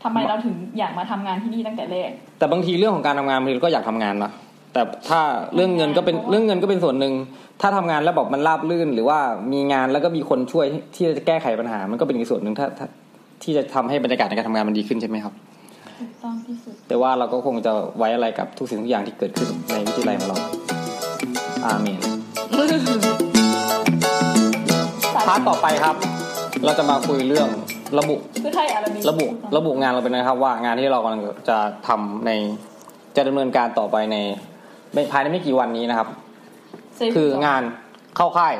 ทำไมเราถึงอยากมาทำงานที่นี่ตั้งแต่แรกแต่บางทีเรื่องของการทำงานบางทีเราก็อยากทำงานนะ แต่ถ้าเรื่องเงินก็เป็นเรื่องเงินก็เป็นส่วนหนึ่ง ถ้าทำงานแล้วแบบมันราบรื่น หรือว่ามีงานแล้วก็มีคนช่วยที่จะแก้ไขปัญหา มันก็เป็นอีกส่วนหนึ่งถ้าถ้าที่จะทำให้บรรยากาศในการทำงานมันดีขึ้นใช่ไหมครับถูกต้องที่สุดแต่ว่าเราก็คงจะไว้อาลัยกับทุกสิ่งทุกอย่างที่เกิดขึ้นในวิทยาลัยของเราอาเมน part ต่อไปครับ เราจะมาคุยเรื่องระบุคือไทยอาราบิกระบุระบุงานเราเป็นนะครับ ว่างานที่เรากำลังจะทำในจะดำเนินการต่อไปในไม่ ภายในไม่กี่วันนี้นะครับเซฟคืองานเข้าค่าย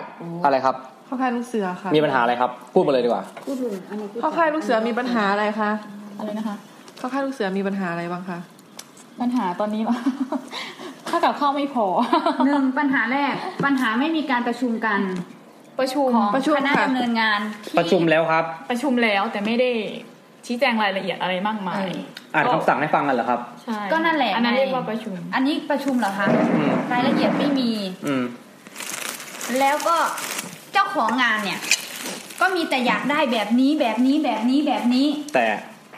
อะไรครับ เข้าค่ายลูกเสือค่ะ มีปัญหาอะไรครับ พูดมาเลยดีกว่าพูดเลยอันนี้พูดเข้าค่ายลูกเสือมีปัญหาอะไรคะอะไรนะคะเข้าค่ายลูกเสือมีปัญหาอะไรบ้างคะปัญหาตอนนี้ถ้ากับข้าวไม่พอหนึ่งปัญหาแรก ปัญหาไม่มีการประชุมกันประชุมของประชุมคณะค่ะดำเนินงานที่ประชุมแล้วครับ ประชุมแล้วแต่ไม่ได้ชี้แจงรายละเอียดอะไรมากมายอ่านคำสั่งให้ฟังกันเหรอครับ ใช่ก็นั่นแหละอันนั้นไงเรียกว่าประชุม อันนี้ประชุมเหรอคะอืมรายละเอียดไม่มีอืมแล้วก็เจ้าของงานเนี่ย ก็มีแต่อยากได้แบบนี้แบบนี้แบบนี้แบบนี้ แต่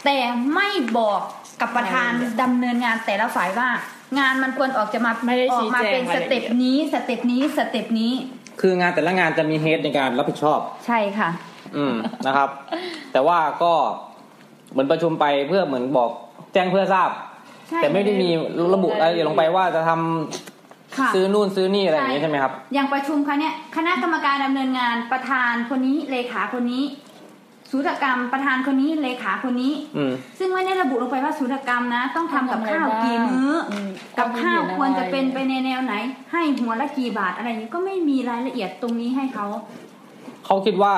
แต่ไม่บอกกับประธานดำเนินงานแต่ละฝ่ายว่า งานมันควรออกจะมาไม่ได้ออชี้กมาแจเป็งนราสยละเต็ปเอียดนี้สเต็ปนี้สเต็ปนี้ คืองานแต่ละงานจะมีเฮดในการรับผิดชอบ ใช่ค่ะ อืมนะครับ แต่ว่าก็เหมือนประชุมไปเพื่อเหมือนบอกแจ้งเพื่อทราบใช่ แต่ไม่ได้มีระบุรายละเอียดลงไปว่าจะทำค่ะซื้อนู่นซื้อนี่อะไรอย่างนี้ใช่ไหมครับ อย่างประชุมครั้งเนี้ยคณะกรรมการดำเนินงานประธานคนนี้เลขาคนนี้สูตรกรรมประธานคนนี้เลขาคนนี้อืมซึ่งไม่ได้ระบุลงไปว่าสูตรกรรมนะ ต้องทำกับข้าวกี่มื้ออมกับข้าวควรจะเป็นไปอะไรในแนวไหน ให้หัวละกี่บาทอะไรอย่างนี้ก็ไม่มีรายละเอียดตรงนี้ให้เขา เขาคิดว่า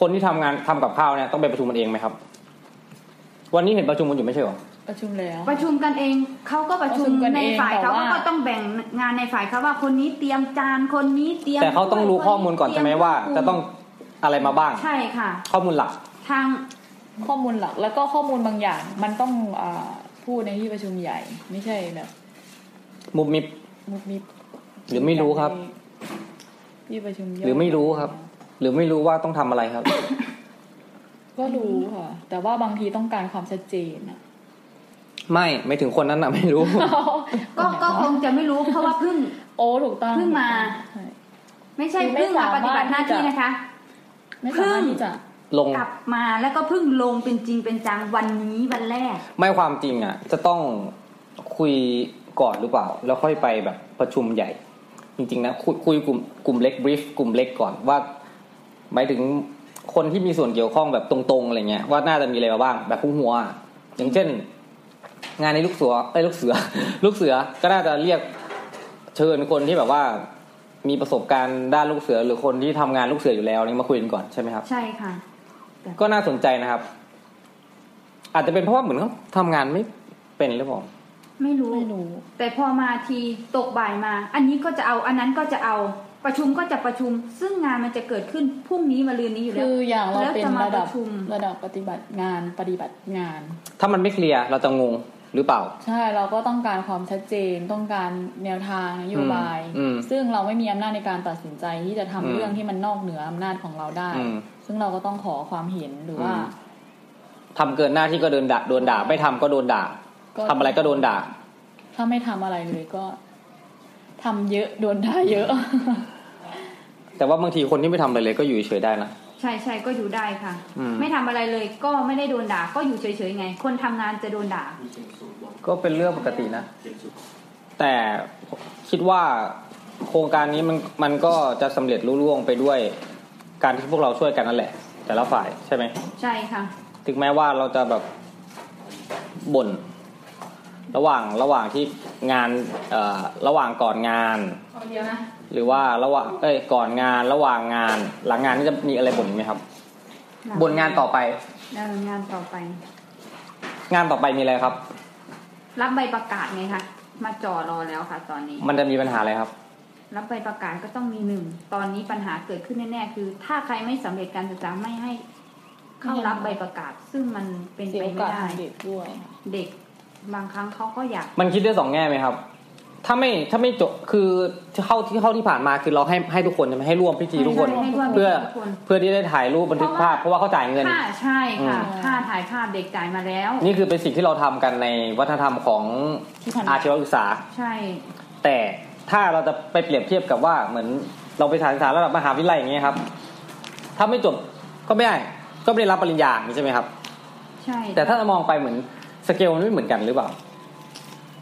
คนที่ทำงานทำกับข้าวเนี่ยต้องไปประชุมมันเองไหมครับ วันนี้เห็นประชุมกันอยู่ไม่ใช่หรอ ประชุมแล้ว ประชุมกันเองเขาก็ประชุมประชุมกันในเองฝ่ายแต่เขาว่าก็ต้องแบ่งงานในฝ่ายเขาว่าคนนี้เตรียมจานคนนี้เตรียมแต่เขาต้องรู้ข้อมูลก่อนใช่ไหมว่า จะต้องอะไรมาบ้างใช่ค่ะ ข้อมูลหลักทางข้อมูลหลัก แล้วก็ข้อมูลบางอย่าง มันต้องอาพูดในที่ประชุมใหญ่ ไม่ใช่แบบมุมมิบมุบมิบหรือไม่รู้ครับที่ประชุมย่ยหรือไม่รู้ครับ หรือไม่รู้ว่าต้องทำอะไรครับ ก็รู้ค่ะแต่ว่าบางทีต้องการความชัดเจนอะ ไม่ไม่ถึงคนนั้นนะไม่รู้ ก็ก็คงจะไม่รู้เพราะว่าเพิ่งโอ้ถูกต้องเพิ่งมาใช่ไม่ใช่คือไม่เพิ่งมาปฏิบัติหน้าที่สามารถที่จะนะคะไม่สามารถที่จะลงกลับมาแล้วก็เพิ่งลงเป็นจริงเป็นจังวันนี้วันแรก ไม่ความจริงอะ จะต้องคุยก่อนหรือเปล่า แล้วค่อยไปแบบประชุมใหญ่ จริงๆนะคุยคุยกลุ่มกลุ่มเล็กบรีฟกลุ่มเล็กก่อนว่าหมายถึงคนที่มีส่วนเกี่ยวข้องแบบตรงๆอะไรเงี้ยว่าน่าจะมีอะไรมาบ้าง แบบหัวๆอย่างเช่น งานในลูกเสือไอ้ยลูกเสือ ลูกเสือก็น่าจะเรียกเชิญคนที่แบบว่า มีประสบการณ์ด้านลูกเสือ หรือคนที่ทำงานลูกเสืออยู่แล้วนี่มาคุยกันก่อนใช่ไหมครับ ใช่ค่ะ ก็น่าสนใจนะครับ อาจจะเป็นเพราะว่าเหมือนเขาทำงานไม่เป็นหรือเปล่าไม่รู้ไม่รู้ แต่พอมาทีตกบ่ายมา อันนี้ก็จะเอา อันนั้นก็จะเอา ประชุมก็จะประชุม ซึ่งงานมันจะเกิดขึ้นพรุ่งนี้มาลืนนี้อยู่แล้วคืออย่างเราแล้วเป็นจะมาระดับประชุมระดับปฏิบัติงานปฏิบัติงาน ถ้ามันไม่เคลียร์เราจะงงหรือเปล่า ใช่เราก็ต้องการความชัดเจนต้องการแนวทางนโยบายอืมซึ่งเราไม่มีอำนาจในการตัดสินใจที่จะทำอืมเรื่องที่มันนอกเหนืออำนาจของเราได้อืมซึ่งเราก็ต้องขอความเห็นหรือว่าอืมทำเกินหน้าที่ก็โดนด่าโดนด่า ไม่ทำก็โดนด่าก็ทำอะไรก็โดนด่า ถ้าไม่ทำอะไรเลยก็ทำเยอะโดนด่าเยอะ แต่ว่าบางทีคนที่ไม่ทำอะไรเลยก็อยู่เฉยๆได้นะ ใช่ใช่ก็อยู่ได้ค่ะ อืม ไม่ทำอะไรเลยก็ไม่ได้โดนด่า ก็อยู่เฉยๆไง คนทำงานจะโดนด่า ก็เป็นเรื่องปกตินะ แต่คิดว่าโครงการนี้มันมันก็จะสำเร็จรุ่ล่วงไปด้วย การที่พวกเราช่วยกันนั่นแหละ แต่ละฝ่ายใช่ไหม ใช่ค่ะ ถึงแม้ว่าเราจะแบบบ่นระหว่างระหว่างที่งานเอ่อระหว่างก่อนงานเดียวนะ หรือว่าระหว่างเอ้ยก่อนงานระหว่างงาน หลังงานนี่จะมีอะไรบ่นอีกไหมครับบ่นงานต่อไปแล้วงานต่อไป งานต่อไปมีอะไรครับ รับใบประกาศไงคะมาจ่อรอแล้วค่ะ ตอนนี้ มันจะมีปัญหาอะไรครับรับใบประกาศก็ต้องมีหนึ่ง ตอนนี้ปัญหาเกิดขึ้นแน่ๆคือ ถ้าใครไม่สำเร็จการศึกษาไม่ให้ เข้ารับใบประกาศ ซึ่งมันเป็นเสียไปโอไม่กาสได้ของเด็กด้วยเด็กบางครั้งเขาก็อยาก มันคิดได้สองแง่ไหมครับ ถ้าไม่ถ้าไม่จบคือเข้าที่เข้าที่ผ่านมาคือเราให้ให้ทุกคนใช่ไหมให้ร่วมพิธีทุกคนให้ให้ร่วมเพื่อทุกคนเพื่อที่ได้ถ่ายรูปบันทึกภาพเพราะว่าเขาจ่ายเงินค่าใช่ค่ะอืมค่าถ่ายภาพเด็กจ่ายมาแล้ว นี่คือเป็นสิ่งที่เราทำกันในวัฒนธรรมของที่ผ่านมาอาชีวศึกษาใช่ แต่ถ้าเราจะไปเปรียบเทียบกับว่าเหมือนเราไปสถานศึกษาระดับมหาวิทยาลัยอย่างเงี้ยครับ ถ้าไม่จบก็ไม่ได้ก็ไม่ได้รับปริญญาอย่างนี้ใช่ไหมครับ ใช่ แต่ถ้าเรามองไปเหมือนสเกลมันไม่เหมือนกันหรือเปล่า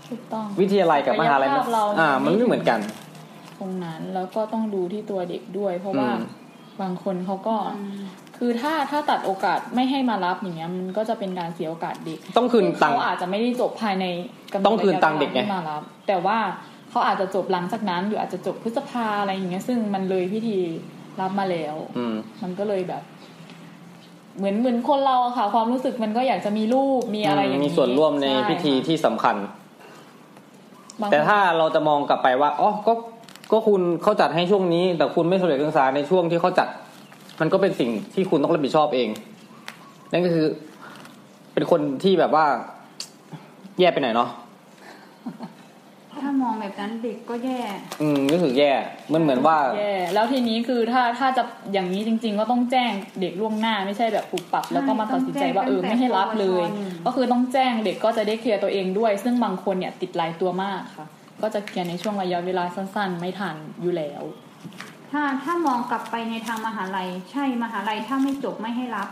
ถูกต้องวิทยาลัยกับมหาลัยมันศักยภาพเราอ่า มันไม่เหมือนกัน ตรงนั้นแล้วก็ต้องดูที่ตัวเด็กด้วย เพราะว่าอืมบางคนเขาก็อืมคือถ้าถ้าตัดโอกาสไม่ให้มารับอย่างเงี้ย มันก็จะเป็นการเสียโอกาสเด็ก ต้องคืนตังค์เขาอาจจะไม่ได้จบภายในกำหดต้องคืนตังค์เด็กไงที่มารับ แต่ว่าเขาอาจจะจบหลังจากนั้น หรืออาจจะจบพฤษภาอะไรอย่างเงี้ย ซึ่งมันเลยพิธีรับมาแล้ว อืมมันก็เลยแบบ เหมือนเหมือนคนเราอะค่ะ ความรู้สึกมันก็อยากจะมีรูปมีอะไรอย่างมีนี้ส่วนร่วมในช่พิธีที่สำคัญบงคน แต่ถ้าเราจะมองกลับไปว่าอ๋อก็ก็คุณเขาจัดให้ช่วงนี้ แต่คุณไม่สำเร็จการศึกษาในช่วงที่เขาจัด มันก็เป็นสิ่งที่คุณต้องรับผิดชอบเอง นั่นก็คือ เป็นคนที่แบบว่า แย่ไปหน่อยเนาะ ถ้ามองแบบนั้นเด็กก็แย่ อืมรู้สึกแย่ มันเหมือนว่าแย่แล้วทีนี้คือถ้าถ้าจะอย่างนี้จริง ๆ ก็ต้องแจ้งเด็กล่วงหน้าไม่ใช่แบบปรับปรับ แล้วก็มาตัดสินใจว่าเออไม่ให้รับเลย ก็คือต้องแจ้งเด็กก็จะได้เคลียร์ตัวเองด้วย ซึ่งบางคนเนี่ยติดหลายตัวมากค่ะ ก็จะเคลียร์ในช่วงระยะเวลาสั้น ๆ ไม่ทันอยู่แล้ว ถ้าถ้ามองกลับไปในทางมหาลัย ใช่มหาลัยถ้าไม่จบไม่ให้รับ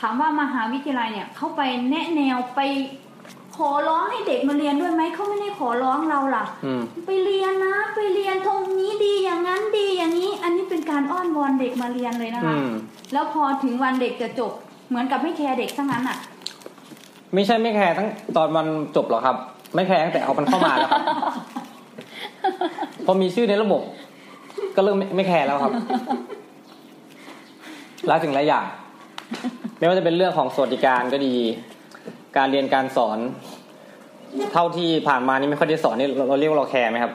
ถามว่ามหาวิทยาลัยเนี่ยเขาไปแนะแนวไป ขอร้องให้เด็กมาเรียนด้วยไหมเขาไม่ได้ขอร้องเราล่ะอืมไปเรียนนะ ไปเรียนตรงนี้ดีอย่างนั้นดีอย่างนี้ อันนี้เป็นการอ้อนวอนเด็กมาเรียนเลยนะอืคะมแล้วพอถึงวันเด็กจะจบ เหมือนกับไม่แคร์เด็กทั้งนั้นอะ ไม่ใช่ไม่แคร์ตั้งตอนมันจบหรอกครับ ไม่แคร์ตั้งแต่เอามันเข้ามาแล้วครับพอมีชื่อในระบบ ก็เริ่มไม่ไม่แคร์แล้วครับหลายสิ่งหลายอย่าง ไม่ว่าจะเป็นเรื่องของสวัสดิการก็ดี การเรียนการสอน เท่าที่ผ่านมานี่ไม่ค่อยได้สอนนี่เราเรียกว่าเราแคร์ไหมครับ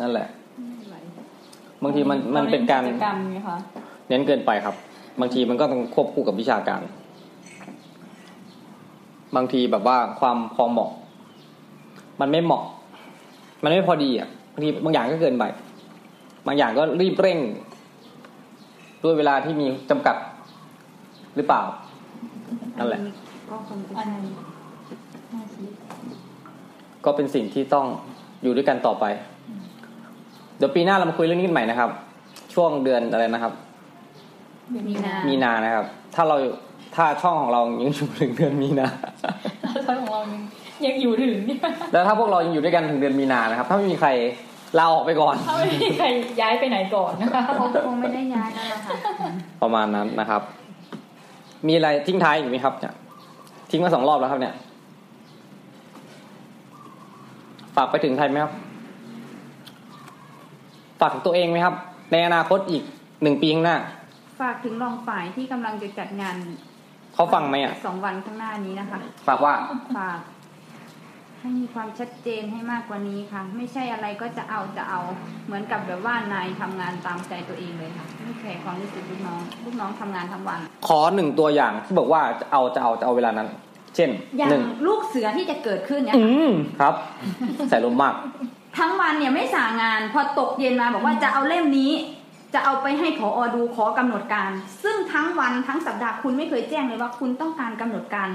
นั่นแหละ บางทีมันมันเป็นการกิจกรรมไงคะเน้นเกินไปครับ บางทีมันก็ต้องควบคู่กับวิชาการ บางทีแบบว่าความพอเหมาะ มันไม่เหมาะ มันไม่พอดีอะบางทีบางอย่างก็เกินไปบางอย่างก็รีบเร่ง ด้วยเวลาที่มีจำกัดหรือเปล่า นั่นแหละก็คงจะอันใช่นี้น่าคิดก็เป็นสิ่งที่ต้องอยู่ด้วยกันต่อไป เดี๋ยวปีหน้าเรามาคุยเรื่องนี้กันใหม่นะครับ ช่วงเดือนอะไรนะครับ มีนา มีนานะครับ ถ้าเราถ้าช่องของเรายังอยู่ถึงเดือนมีนาแล้วช่องของเรายังยังอยู่ถึงเนี่ยแล้วถ้าพวกเรายังอยู่ด้วยกันถึงเดือนมีนานะครับ ถ้าไม่มีใครลาออกไปก่อนถ้าไม่มีใครย้ายไปไหนก่อนนะคะคงคงไม่ได้ย้ายแล้วล่ะค่ะประมาณนั้นนะครับ มีอะไรทิ้งท้ายอีกไหมครับเนี่ยทิ้งมาสองรอบแล้วครับเนี่ย ฝากไปถึงใครไหมครับ ฝากถึงตัวเองไหมครับ ในอนาคตอีกหนึ่งปีข้างหน้า ฝากถึงรองฝ่ายที่กำลังจะจัดงานเขาฟังไหมอะสองวันข้างหน้านี้นะคะ ฝากว่าฝาก ให้มีความชัดเจนให้มากกว่านี้ค่ะ ไม่ใช่อะไรก็จะเอาจะเอาเหมือนกับแบบว่านายทำงานตามใจตัวเองเลยค่ะไม่แคร์ความรู้สึกลูกน้องลูกน้องทำงานทั้งวัน ขอหนึ่งตัวอย่างที่บอกว่าจะเอาจะเอาจะเอาเวลานั้น เช่นอย่างหนึ่งลูกเสือที่จะเกิดขึ้นเนี่ยอืมครับ ใส่ลมมาก ทั้งวันเนี่ยไม่สางาน พอตกเย็นมาบอกว่าจะเอาเล่มนี้ จะเอาไปให้ผออดูขอกำหนดการ ซึ่งทั้งวันทั้งสัปดาห์คุณไม่เคยแจ้งเลยว่าคุณต้องการกำหนดการ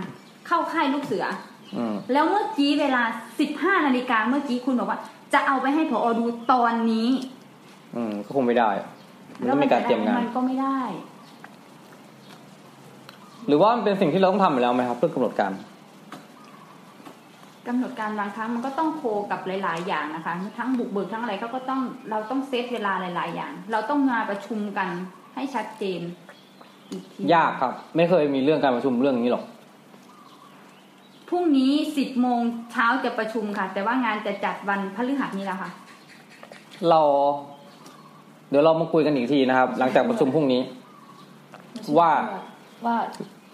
เข้าค่ายลูกเสืออืม แล้วเมื่อกี้เวลา15นาฬิกาเมื่อกี้คุณบอกว่า จะเอาไปให้ผออดูตอนนี้ อืมก็คงไม่ได้มันแล้วต้องมัมีการเตรียมงานมันก็ไม่ได้ หรือว่ามันเป็นสิ่งที่เราต้องทำอยู่แล้วไหมครับเพื่อกำหนดการกำหนดการบางครั้งมันก็ต้องโคกับหลาย ๆ อย่างนะคะ ทั้งบุกเบิกทั้งอะไรเขาก็ต้องเราต้องเซตเวลาหลาย ๆ อย่าง เราต้องมาประชุมกันให้ชัดเจนอีกทียากครับ ไม่เคยมีเรื่องการประชุมเรื่องนี้หรอก พรุ่งนี้สิบโมงเช้าจะประชุมค่ะ แต่ว่างานจะจัดวันพฤหัสนี้แล้วค่ะ เรา เดี๋ยวเรามาคุยกันอีกทีนะครับ หลังจากประชุมพรุ่งนี้ ว่าว่า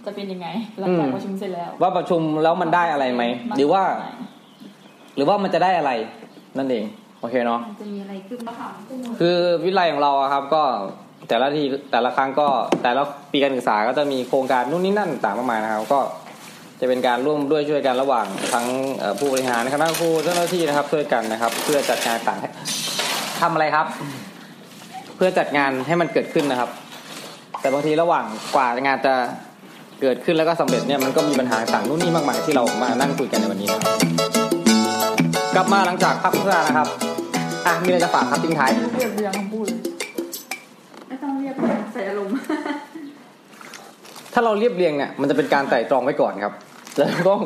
จะเป็นยังไงหลังจากประชุมเสร็จแล้ว ว่าประชุมแล้วมันได้อะไรไหมหรือว่า หรือว่ามันจะได้อะไร นั่นเอง โอเคเนาะมันจะมีอะไรขึ้นบ้างคือวิทยาลัยของเราอะครับ ก็แต่ละทีแต่ละครั้งก็แต่ละปีการศึกษาก็จะมีโครงการนู่นนี่นั่นต่างมากมายนะครับ ก็ จะเป็นการร่วมด้วยช่วยกันระหว่างทั้งเอ่อผู้บริหารคณะครูเจ้าหน้าที่นะครับช่วยกันนะครับ เพื่อจัดงานต่างทำอะไรครับ เพื่อจัดงานให้มันเกิดขึ้นนะครับ แต่บางทีระหว่างกว่างานจะเกิดขึ้นแล้วก็สำเร็จเนี่ยมันก็มีปัญหาต่างนู่นนี่มากมายที่เรามานั่งคุยกันในวันนี้นะครับกลับมาหลังจากพักโฆษณานะครับอะมีอะไรจะฝากครับทิ้งท้ายเรียบเรียงคำพูดเลยไม่ต้องเรียกใส่อารมณ์ถ้าเราเรียบเรียงเนี่ยมันจะเป็นการไต่ตรองไว้ก่อนครับ เราต้อง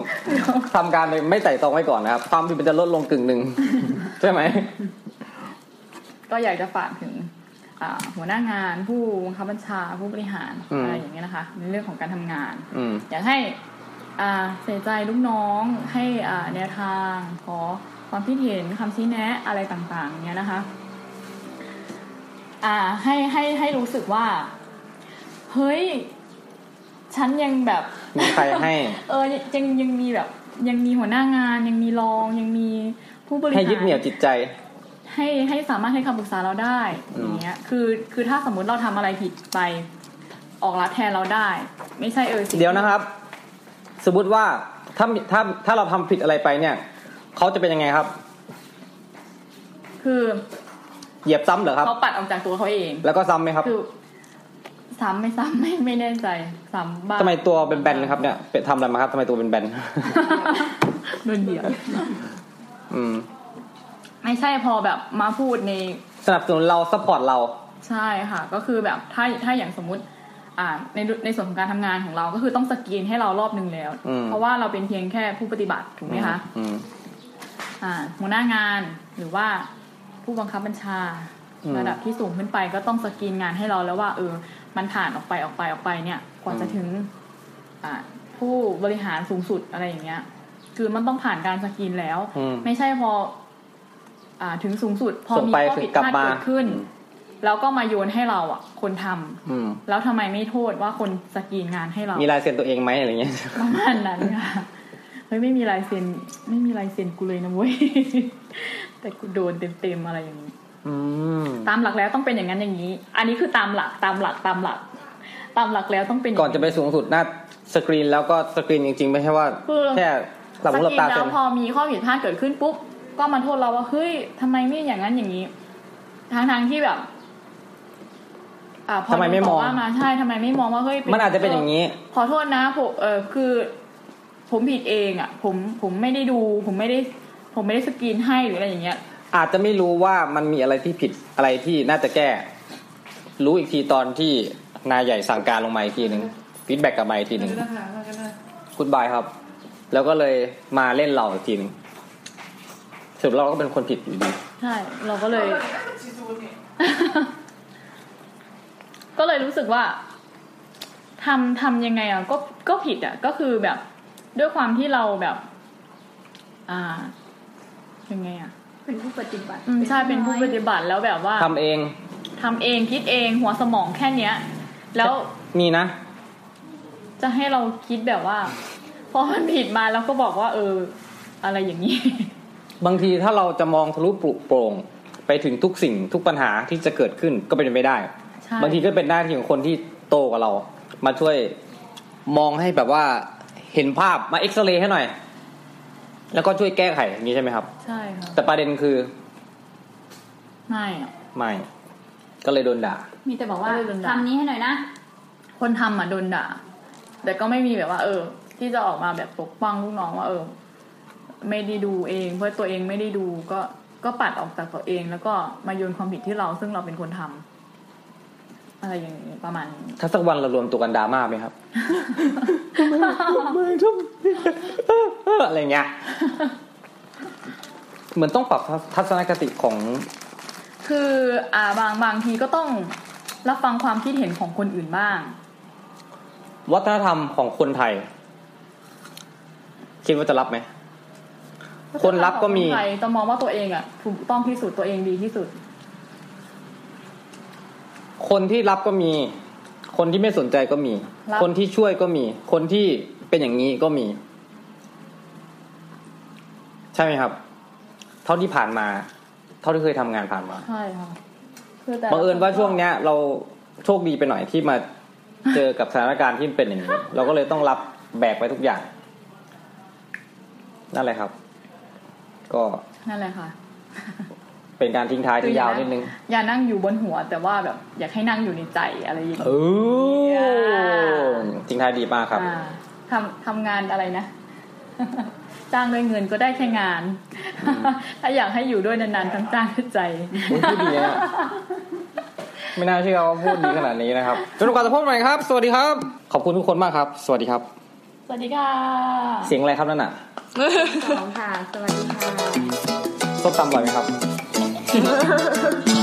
ทำการโดยไม่ไต่ตรองไว้ก่อนนะครับ ความผิดมันจะลดลงกึ่งหนึ่งใช่ไหม ก็อยากจะฝากถึงอ่าหัวหน้างานผู้บังคับบัญชาผู้บริหารอืมอะไรอย่างเงี้ยนะคะ ในเรื่องของการทำงานอืมอยากให้อ่าใส่ใจลูกน้องให้อ่าแนวทางขอความคิดเห็นคำชี้แนะอะไรต่างๆเนี้ยนะคะอ่าให้ให้ให้รู้สึกว่า เฮ้ย ฉันยังแบบมีใครให้ เออยังยังมีแบบ ยังมีหัวหน้างาน ยังมีรองยังมีผู้บริหารให้ยึดเหนี่ยวจิตใจ ให้ให้สามารถให้คำปรึกษาเราได้อืมอย่างเงี้ย คือคือถ้าสมมุติเราทำอะไรผิดไป ออกรับแทนเราได้ ไม่ใช่เออสิ่งเดี๋ยวนะครับ สมมติว่าถ้าถ้าถ้าเราทำผิดอะไรไปเนี่ยเขาจะเป็นยังไงครับ คือเหยียบซ้ำเหรอครับเขาปัดออกจากตัวเขาเอง แล้วก็ซ้ำไหมครับคือ ซ้ำไม่ซ้ำไม่ไม่แน่ใจซ้ำบ้างทำไมตัวเป็นแบนๆนะครับเนี่ยเป็นทำอะไรมาครับทำไมตัวเป็นแบนโดนเหยียบๆอืม ไม่ใช่พอแบบมาพูดใน สนับสนุนเรา support เรา ใช่ค่ะ ก็คือแบบถ้าถ้าอย่างสมมุติ อ่า ในในส่วนของการทำงานของเราก็คือต้องสกรีนให้เรารอบหนึ่งแล้วอืมเพราะว่าเราเป็นเพียงแค่ผู้ปฏิบัติถูกไหมคะอืมอ่าหัวหน้างานหรือว่าผู้บังคับบัญชาอืมระดับที่สูงขึ้นไปก็ต้องสกรีนงานให้เราแล้วว่าเออ มันผ่านออกไปออกไปออกไปเนี่ย กว่าจะถึง อ่า ผู้บริหารสูงสุดอะไรอย่างเงี้ย คือมันต้องผ่านการสกรีนแล้วอืมไม่ใช่พอ อ่า ถึงสูงสุด พอส่งมีไปข้อผิดกลัพบลาดมาเกิดขึ้น แล้วก็มาโยนให้เราอะ คนทำอืมแล้วทำไมไม่โทษว่าคนสกรีนงานให้เรา มีลายเซ็นตัวเองไหมอะไรเงี้ยประมาณนั้นค่ะเฮ้ยไม่มีลายเซ็น ไม่มีลายเซ็นกูเลยนะเว้ยแต่กูโดนเต็มๆอะไรอย่างนี้อืม ตามหลักแล้วต้องเป็นอย่างนั้นอย่างนี้ อันนี้คือตามหลักตามหลักตามหลัก ตามหลักแล้วต้องเป็นย่างก่อนจะไปสูงสุดหน้าสกรีนแล้วก็สกรีนจริงๆ ไม่ใช่ว่าคือแค่หลับหูหลับตาสกรีนเซ็แล้นวพอมีข้อผิดพลาดเกิดขึ้นปุ๊บก็มาโทษเราว่าเฮ้ยทำไมไม่อย่างนั้นอย่างนี้ทางทางๆที่แบบอ่าพอทำไมไม่มองโดนต่ว่ามาใช่ทำไมไม่มองว่าเฮ้ยมันอาจจะเป็นอย่างนี้ ขอโทษนะผมเออคือ ผมผิดเองอะ ผมผมไม่ได้ดู ผมไม่ได้ ผมไม่ได้สกรีนให้หรืออะไรอย่างเงี้ย อาจจะไม่รู้ว่ามันมีอะไรที่ผิดอะไรที่น่าจะแก้ รู้อีกทีตอนที่นายใหญ่สั่งการลงมาอีกทีหนึ่ง feedback กลับมาอีกทีหนึ่งกูดบายครับ แล้วก็เลยมาเล่นเราอีกทีหนึ่งสรุปเราก็เป็นคนผิดอยู่ดีใช่เราก็เลย ก็เลยรู้สึกว่าทำทำยังไงอะก็ก็ผิดอะ ก็คือแบบ ด้วยความที่เราแบบ อ่ายังไงอะ เป็นผู้ปฏิบัติอืมใช่เป็นผู้ปฏิบัติแล้วแบบว่าทำเองทำเองคิดเองหัวสมองแค่เนี้ย แล้วมีนะ จะให้เราคิดแบบว่าพอมันผิดมาแล้วก็บอกว่า เออ อะไรอย่างนี้ บางทีถ้าเราจะมองทะลุปลุโปร่งไปถึงทุกสิ่งทุกปัญหาที่จะเกิดขึ้นก็เป็นไปได้ ใช่ บางทีก็เป็นหน้าที่ของคนที่โตกว่าเรา มาช่วยมองให้แบบว่าเห็นภาพมาเอ็กซเรย์ให้หน่อย แล้วก็ช่วยแก้ไขอย่างนี้ใช่ไหมครับ ใช่ค่ะแต่ประเด็นคือ ไม่อะไม่ ก็เลยโดนด่า มีแต่บอกว่าเออโดนด่าทำนี้ให้หน่อยนะ คนทำอะโดนด่า แต่ก็ไม่มีแบบว่า เออ ที่จะออกมาแบบปกป้องลูกน้องว่า เออ ไม่ได้ดูเอง เพราะตัวเองไม่ได้ดูก็ก็ปัดออกจากตัวเอง แล้วก็มาโยนความผิดที่เราซึ่งเราเป็นคนทำ อะไรอย่างนี้ประมาณนี้ถ้าสักวันเรารวมตัวกันดราม่าไหมครับไม่ทุกอะไรเงี้ยเหมือนต้องปรับทัศนคติของ คืออ่าบางบางทีก็ต้องรับฟังความคิดเห็นของคนอื่นบ้าง วัฒนธรรมของคนไทย คิดว่าจะรับไหมคนรับก็มีคนไทยจะมองว่าตัวเองอะ ถูกต้องที่สุดตัวเองดีที่สุด คนที่รับก็มี คนที่ไม่สนใจก็มี รับ คนที่ช่วยก็มี คนที่เป็นอย่างนี้ก็มี ใช่ไหมครับ เท่าที่ผ่านมา เท่าที่เคยทำงานผ่านมาใช่ค่ะคือแต่ละบังเอิญว่าคนก็ช่วงเนี้ย เราโชคดีไปหน่อยที่มาเจอกับสถานการณ์ที่เป็นอย่างนี้ เราก็เลยต้องรับแบกไปทุกอย่าง นั่นแหละครับ ก็ นั่นแหละค่ะ เป็นการทิ้งท้ายที่ยาวนิดนึง อย่านั่งอยู่บนหัว แต่ว่าแบบอยากให้นั่งอยู่ในใจอะไรอย่างเอเงี้ยอทิ้งท้ายดีมากครับอ่าทำทำงานอะไรนะจ้างด้วยเงินก็ได้แค่งาน ถ้าอยากให้อยู่ด้วยนานๆต้องจ้างด้วยใจโอ้ยพูดดีนะไม่น่าเชื่อว่าพูดดีขนาดนี้นะครับจนกว่าจะพบกันใหม่ครับ สวัสดีครับ ขอบคุณทุกคนมากครับ สวัสดีครับ สวัสดีค่ะ เสียงอะไรครับนั่นน่ะสองค่ะ สวัสดีค่ะส้มตำอร่อยไหมครับ Ha!